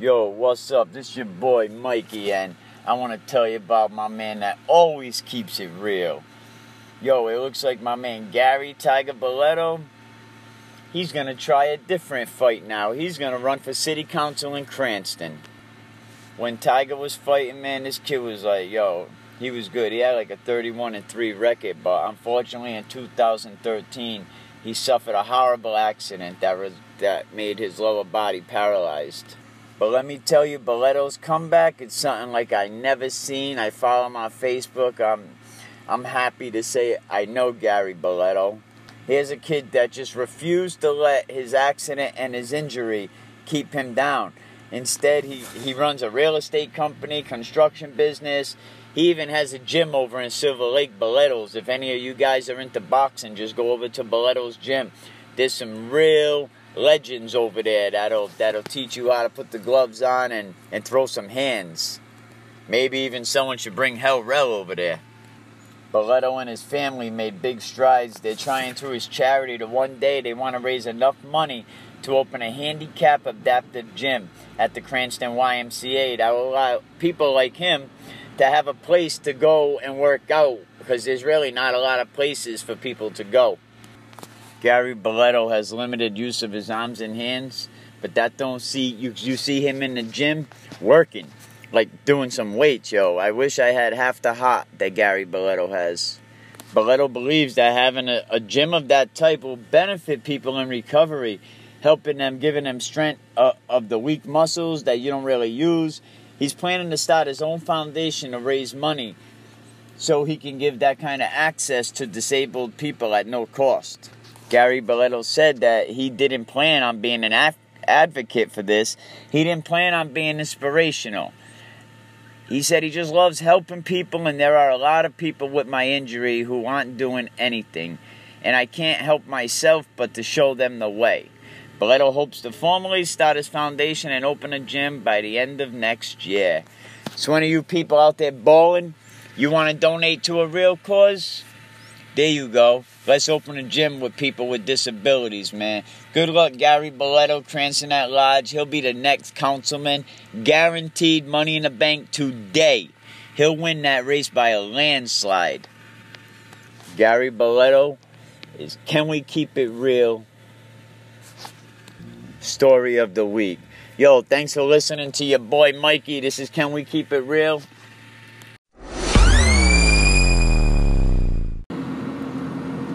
Yo, what's up? This your boy Mikey, and I want to tell you about my man that always keeps it real. Yo, it looks like my man Gary Tiger Balletto. He's gonna try a different fight now. He's gonna run for city council in Cranston. When Tiger was fighting, man, this kid was like, yo, he was good. He had like a 31 and 3 record, but unfortunately in 2013, he suffered a horrible accident that was that made his lower body paralyzed. But let me tell you, Balletto's comeback, it's something like I never seen. I follow him on Facebook. I'm, I'm happy to say I know Gary Balletto. Here's a kid that just refused to let his accident and his injury keep him down. Instead, he, he runs a real estate company, construction business. He even has a gym over in Silver Lake, Balletto's. If any of you guys are into boxing, just go over to Balletto's gym. There's some real legends over there that'll that'll teach you how to put the gloves on and, and throw some hands. Maybe even someone should bring Hell Rell over there. Balletto and his family made big strides. They're trying through his charity to one day they want to raise enough money to open a handicap adapted gym at the Cranston YMCA that will allow people like him to have a place to go and work out because there's really not a lot of places for people to go. Gary Balletto has limited use of his arms and hands, but that don't see you. You see him in the gym working, like doing some weights, yo. I wish I had half the heart that Gary Balletto has. Balletto believes that having a, a gym of that type will benefit people in recovery, helping them, giving them strength uh, of the weak muscles that you don't really use. He's planning to start his own foundation to raise money so he can give that kind of access to disabled people at no cost. Gary Balletto said that he didn't plan on being an af- advocate for this. He didn't plan on being inspirational. He said he just loves helping people, and there are a lot of people with my injury who aren't doing anything, and I can't help myself but to show them the way. Balletto hopes to formally start his foundation and open a gym by the end of next year. So, any of you people out there bowling, you want to donate to a real cause? There you go. Let's open a gym with people with disabilities, man. Good luck, Gary Balletto, Cranston at Large. He'll be the next councilman. Guaranteed money in the bank today. He'll win that race by a landslide. Gary Balletto is Can We Keep It Real? Story of the week. Yo, thanks for listening to your boy Mikey. This is Can We Keep It Real?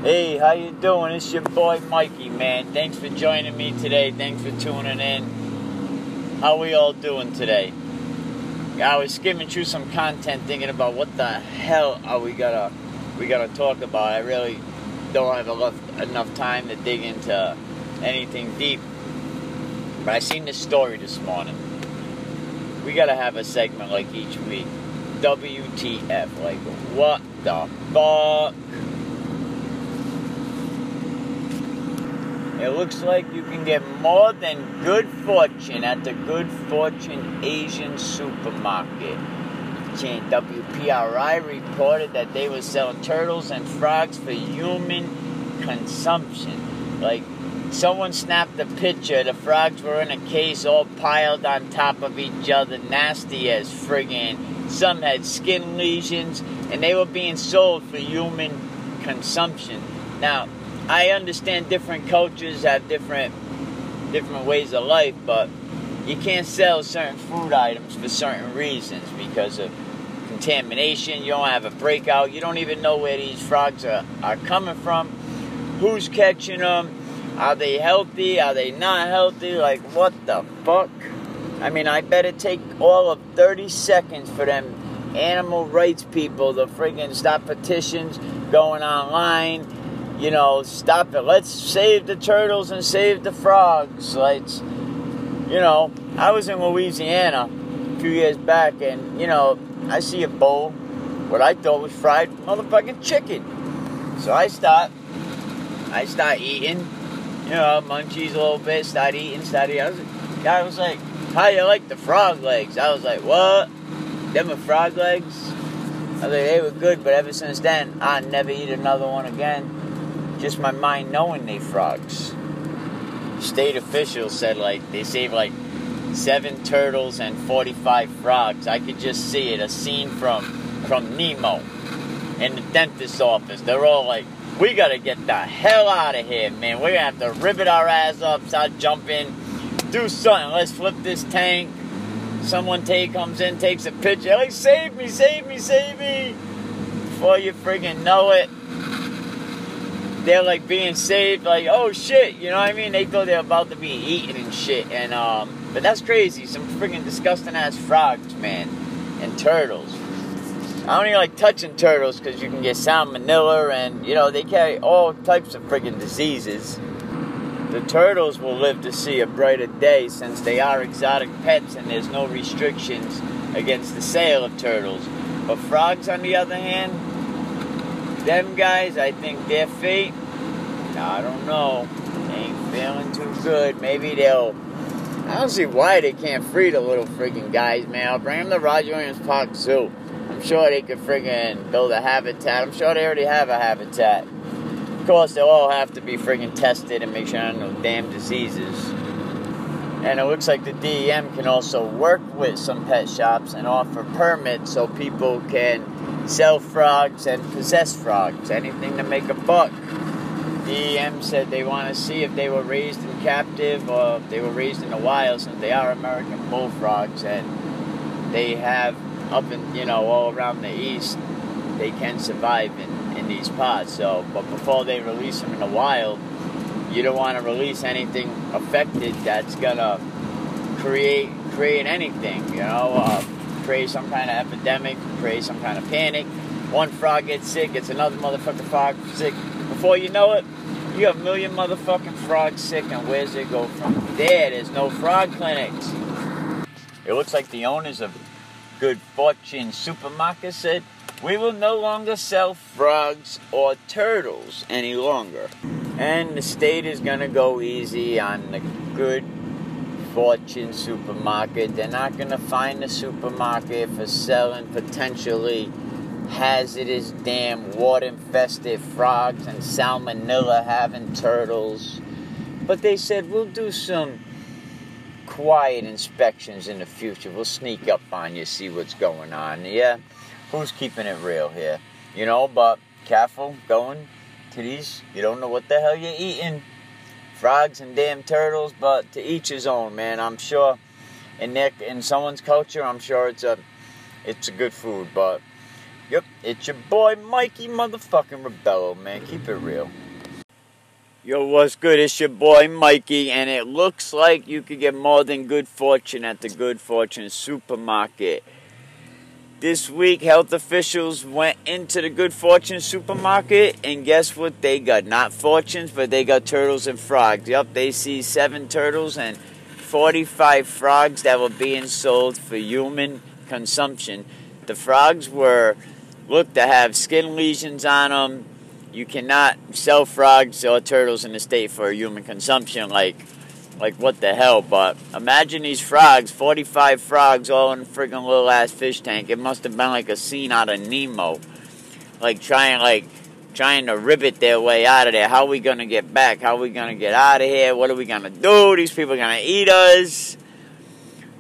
Hey, how you doing? It's your boy Mikey, man. Thanks for joining me today. Thanks for tuning in. How we all doing today? I was skimming through some content thinking about what the hell are we gonna we gotta talk about. I really don't have enough, enough time to dig into anything deep. But I seen this story this morning. We gotta have a segment like each week. WTF, like what the fuck? It looks like you can get more than good fortune at the Good Fortune Asian supermarket. WPRI reported that they were selling turtles and frogs for human consumption. Like, someone snapped a picture, the frogs were in a case all piled on top of each other, nasty as friggin'. Some had skin lesions, and they were being sold for human consumption. Now, I understand different cultures have different different ways of life, but you can't sell certain food items for certain reasons because of contamination. You don't have a breakout. You don't even know where these frogs are, are coming from. Who's catching them? Are they healthy? Are they not healthy? Like, what the fuck? I mean, I bet it take all of 30 seconds for them animal rights people to friggin' stop petitions going online you know, stop it. Let's save the turtles and save the frogs. Let's, you know, I was in Louisiana a few years back, and you know, I see a bowl, what I thought was fried motherfucking chicken. So I start, I start eating, you know, munchies a little bit, start eating, start eating. I was, guy was like, "How you like the frog legs?" I was like, "What? Them are frog legs?" I was like, "They were good, but ever since then, I never eat another one again." Just my mind knowing they frogs. State officials said like they saved like seven turtles and 45 frogs. I could just see it, a scene from from Nemo in the dentist's office. They're all like, we gotta get the hell out of here, man. We're gonna have to rivet our ass up, start jumping, do something. Let's flip this tank. Someone take comes in, takes a picture. Like, save me, save me, save me. Before you friggin' know it, they're like being saved, like, oh shit, you know what I mean? They thought they're about to be eaten and shit. And um but that's crazy. Some friggin' disgusting ass frogs, man. And turtles. I don't even like touching turtles because you can get salmonella and, you know, they carry all types of friggin' diseases. The turtles will live to see a brighter day since they are exotic pets and there's no restrictions against the sale of turtles. But frogs, on the other hand, them guys, I think their fate, I don't know, ain't feeling too good. Maybe they'll. I don't see why they can't free the little friggin' guys, man. I'll bring them to Roger Williams Park Zoo. I'm sure they could friggin' build a habitat. I'm sure they already have a habitat. Of course, they'll all have to be friggin' tested and make sure I don't no damn diseases. And it looks like the DEM can also work with some pet shops and offer permits so people can sell frogs and possess frogs. Anything to make a buck. DEM said they want to see if they were raised in captive or if they were raised in the wild since they are American bullfrogs and they have up in you know all around the east they can survive in, in these pods so but before they release them in the wild you don't want to release anything affected that's gonna create create anything you know uh, create some kind of epidemic create some kind of panic. One frog gets sick gets another motherfucking frog sick. Before you know it you have a million motherfucking frogs sick and where's it go from there? There's no frog clinics. It looks like the owners of Good Fortune Supermarket said, We will no longer sell frogs or turtles any longer. And the state is going to go easy on the Good Fortune Supermarket. They're not going to find the supermarket for selling potentially hazardous, damn water infested frogs and salmonella having turtles. But they said, We'll do some quiet inspections in the future. We'll sneak up on you, see what's going on. Yeah, who's keeping it real here? You know, but careful going You don't know what the hell you're eating. Frogs and damn turtles, but to each his own, man. I'm sure in their, in someone's culture, I'm sure it's a it's a good food, but yep, it's your boy Mikey motherfucking Rebello, man. Keep it real. Yo, what's good? It's your boy Mikey, and it looks like you could get more than good fortune at the Good Fortune supermarket. This week, health officials went into the Good Fortune supermarket, and guess what they got? Not fortunes, but they got turtles and frogs. Yup, they see seven turtles and 45 frogs that were being sold for human consumption. The frogs were looked to have skin lesions on them you cannot sell frogs or turtles in the state for human consumption. Like, like what the hell? But imagine these frogs, 45 frogs all in a freaking little ass fish tank. It must have been like a scene out of Nemo. Like trying, like, trying to rivet their way out of there. How are we gonna get back? How are we gonna get out of here? What are we gonna do? These people are gonna eat us.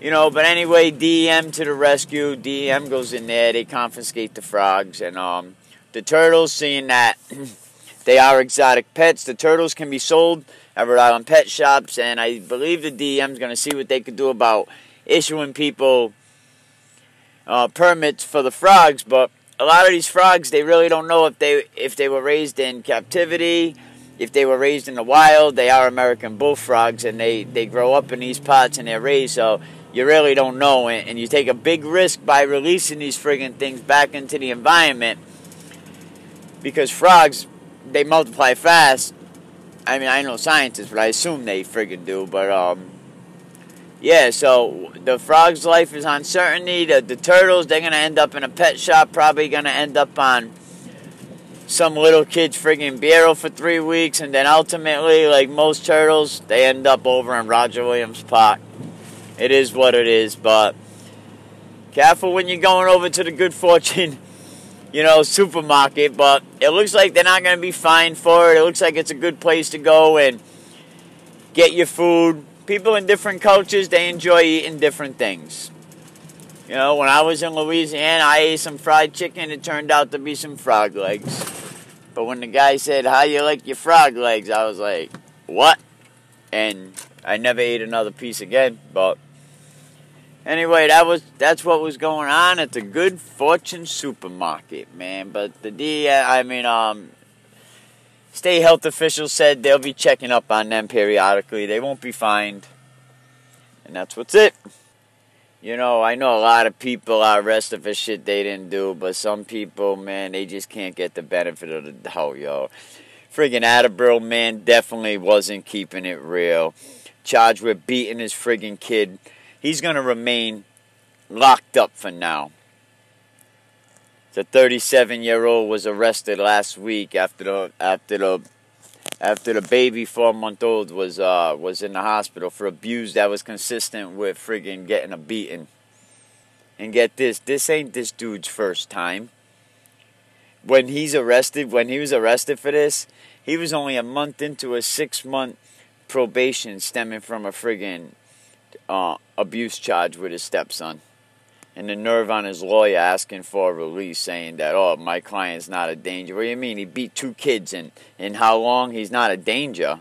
You know, but anyway, DEM to the rescue. DEM goes in there, they confiscate the frogs, and um, the turtles, seeing that they are exotic pets, the turtles can be sold Rhode Island pet shops, and I believe the DM's going to see what they can do about issuing people uh, permits for the frogs. But a lot of these frogs, they really don't know if they if they were raised in captivity, if they were raised in the wild. They are American bullfrogs, and they they grow up in these pots and they're raised so. You really don't know, and you take a big risk by releasing these friggin' things back into the environment because frogs they multiply fast. I mean, I know scientists, but I assume they friggin' do. But um, yeah. So the frog's life is uncertainty. The, the turtles they're gonna end up in a pet shop. Probably gonna end up on some little kid's friggin' bureau for three weeks, and then ultimately, like most turtles, they end up over in Roger Williams Park. It is what it is, but careful when you're going over to the Good Fortune you know, supermarket, but it looks like they're not going to be fined for it. It looks like it's a good place to go and get your food, people in different cultures, they enjoy eating different things. You know, when I was in Louisiana, I ate some fried chicken. It turned out to be some frog legs. But when the guy said, How you like your frog legs? I was like, What? And I never ate another piece again. But anyway, that was that's what was going on at the Good Fortune supermarket, man. But the D, I mean, um, state health officials said they'll be checking up on them periodically. They won't be fined, and that's what's it. You know, I know a lot of people are arrested for shit they didn't do, but some people, man, they just can't get the benefit of the doubt, yo. Friggin' Attleboro man definitely wasn't keeping it real. Charged with beating his friggin' kid. He's gonna remain locked up for now. The 37 year old was arrested last week after the after the after the baby four month old was uh was in the hospital for abuse that was consistent with friggin' getting a beating. And get this, this ain't this dude's first time. When he's arrested, when he was arrested for this, he was only a month into a six month probation stemming from a friggin' uh, abuse charge with his stepson and the nerve on his lawyer asking for a release, saying that, oh, my client's not a danger. What do you mean? He beat two kids, and in how long? He's not a danger.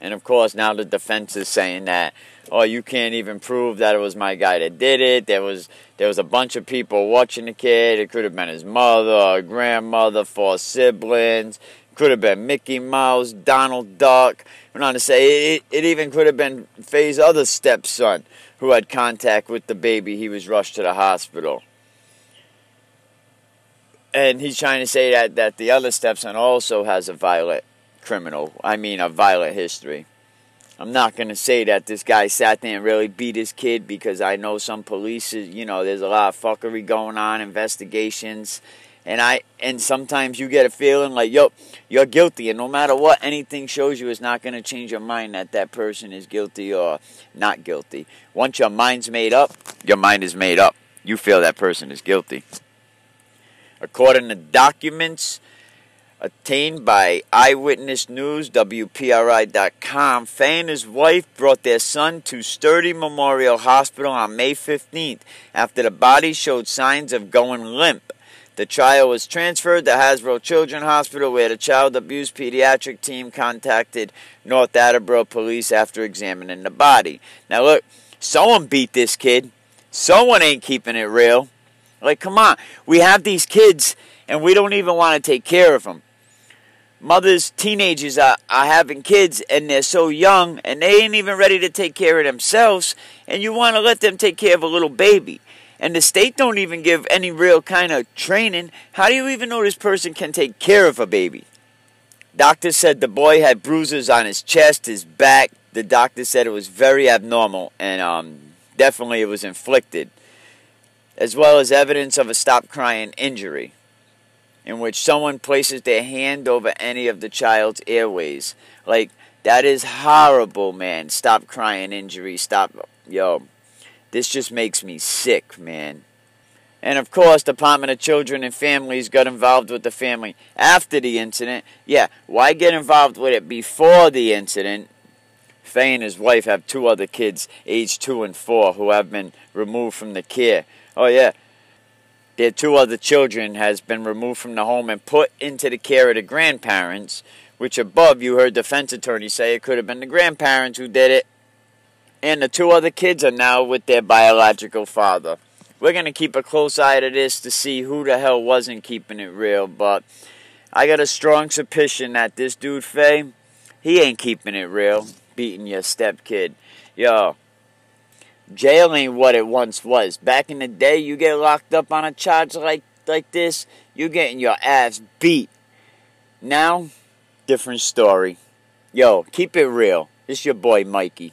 And of course, now the defense is saying that, oh, you can't even prove that it was my guy that did it. There was there was a bunch of people watching the kid. It could have been his mother, grandmother, four siblings. Could have been Mickey Mouse, Donald Duck. Went on to say it, it even could have been Faye's other stepson who had contact with the baby. He was rushed to the hospital. And he's trying to say that, that the other stepson also has a violent criminal, I mean, a violent history. I'm not going to say that this guy sat there and really beat his kid because I know some police, you know, there's a lot of fuckery going on, investigations and I and sometimes you get a feeling like yo you're guilty. And no matter what anything shows you is not going to change your mind that that person is guilty or not guilty. Once your mind's made up your mind is made up. You feel that person is guilty. According to documents obtained by Eyewitness News, WPRI.com, his wife brought their son to Sturdy Memorial Hospital on May 15th after the body showed signs of going limp. The child was transferred to Hasbro Children's Hospital where the child abuse pediatric team contacted North Attleboro police after examining the body. Now look, someone beat this kid. Someone ain't keeping it real. Like, come on. We have these kids and we don't even want to take care of them. Mothers, teenagers are, are having kids and they're so young and they ain't even ready to take care of themselves and you want to let them take care of a little baby and the state don't even give any real kind of training, how do you even know this person can take care of a baby? Doctor said the boy had bruises on his chest, his back. The doctor said it was very abnormal and um, definitely it was inflicted, as well as evidence of a stop crying injury, in which someone places their hand over any of the child's airways. Like, that is horrible, man. Stop crying injury. Stop, yo. This just makes me sick, man. And of course, Department of Children and Families got involved with the family after the incident. Yeah, why get involved with it before the incident? Faye and his wife have two other kids, age two and four, who have been removed from the care. Oh yeah, their two other children has been removed from the home and put into the care of the grandparents, which above you heard defense attorney say it could have been the grandparents who did it and the two other kids are now with their biological father. We're going to keep a close eye to this to see who the hell wasn't keeping it real, but I got a strong suspicion that this dude Faye, he ain't keeping it real, beating your stepkid. Yo, jail ain't what it once was. Back in the day, you get locked up on a charge like like this, you getting your ass beat. Now, different story. Yo, keep it real. This your boy Mikey.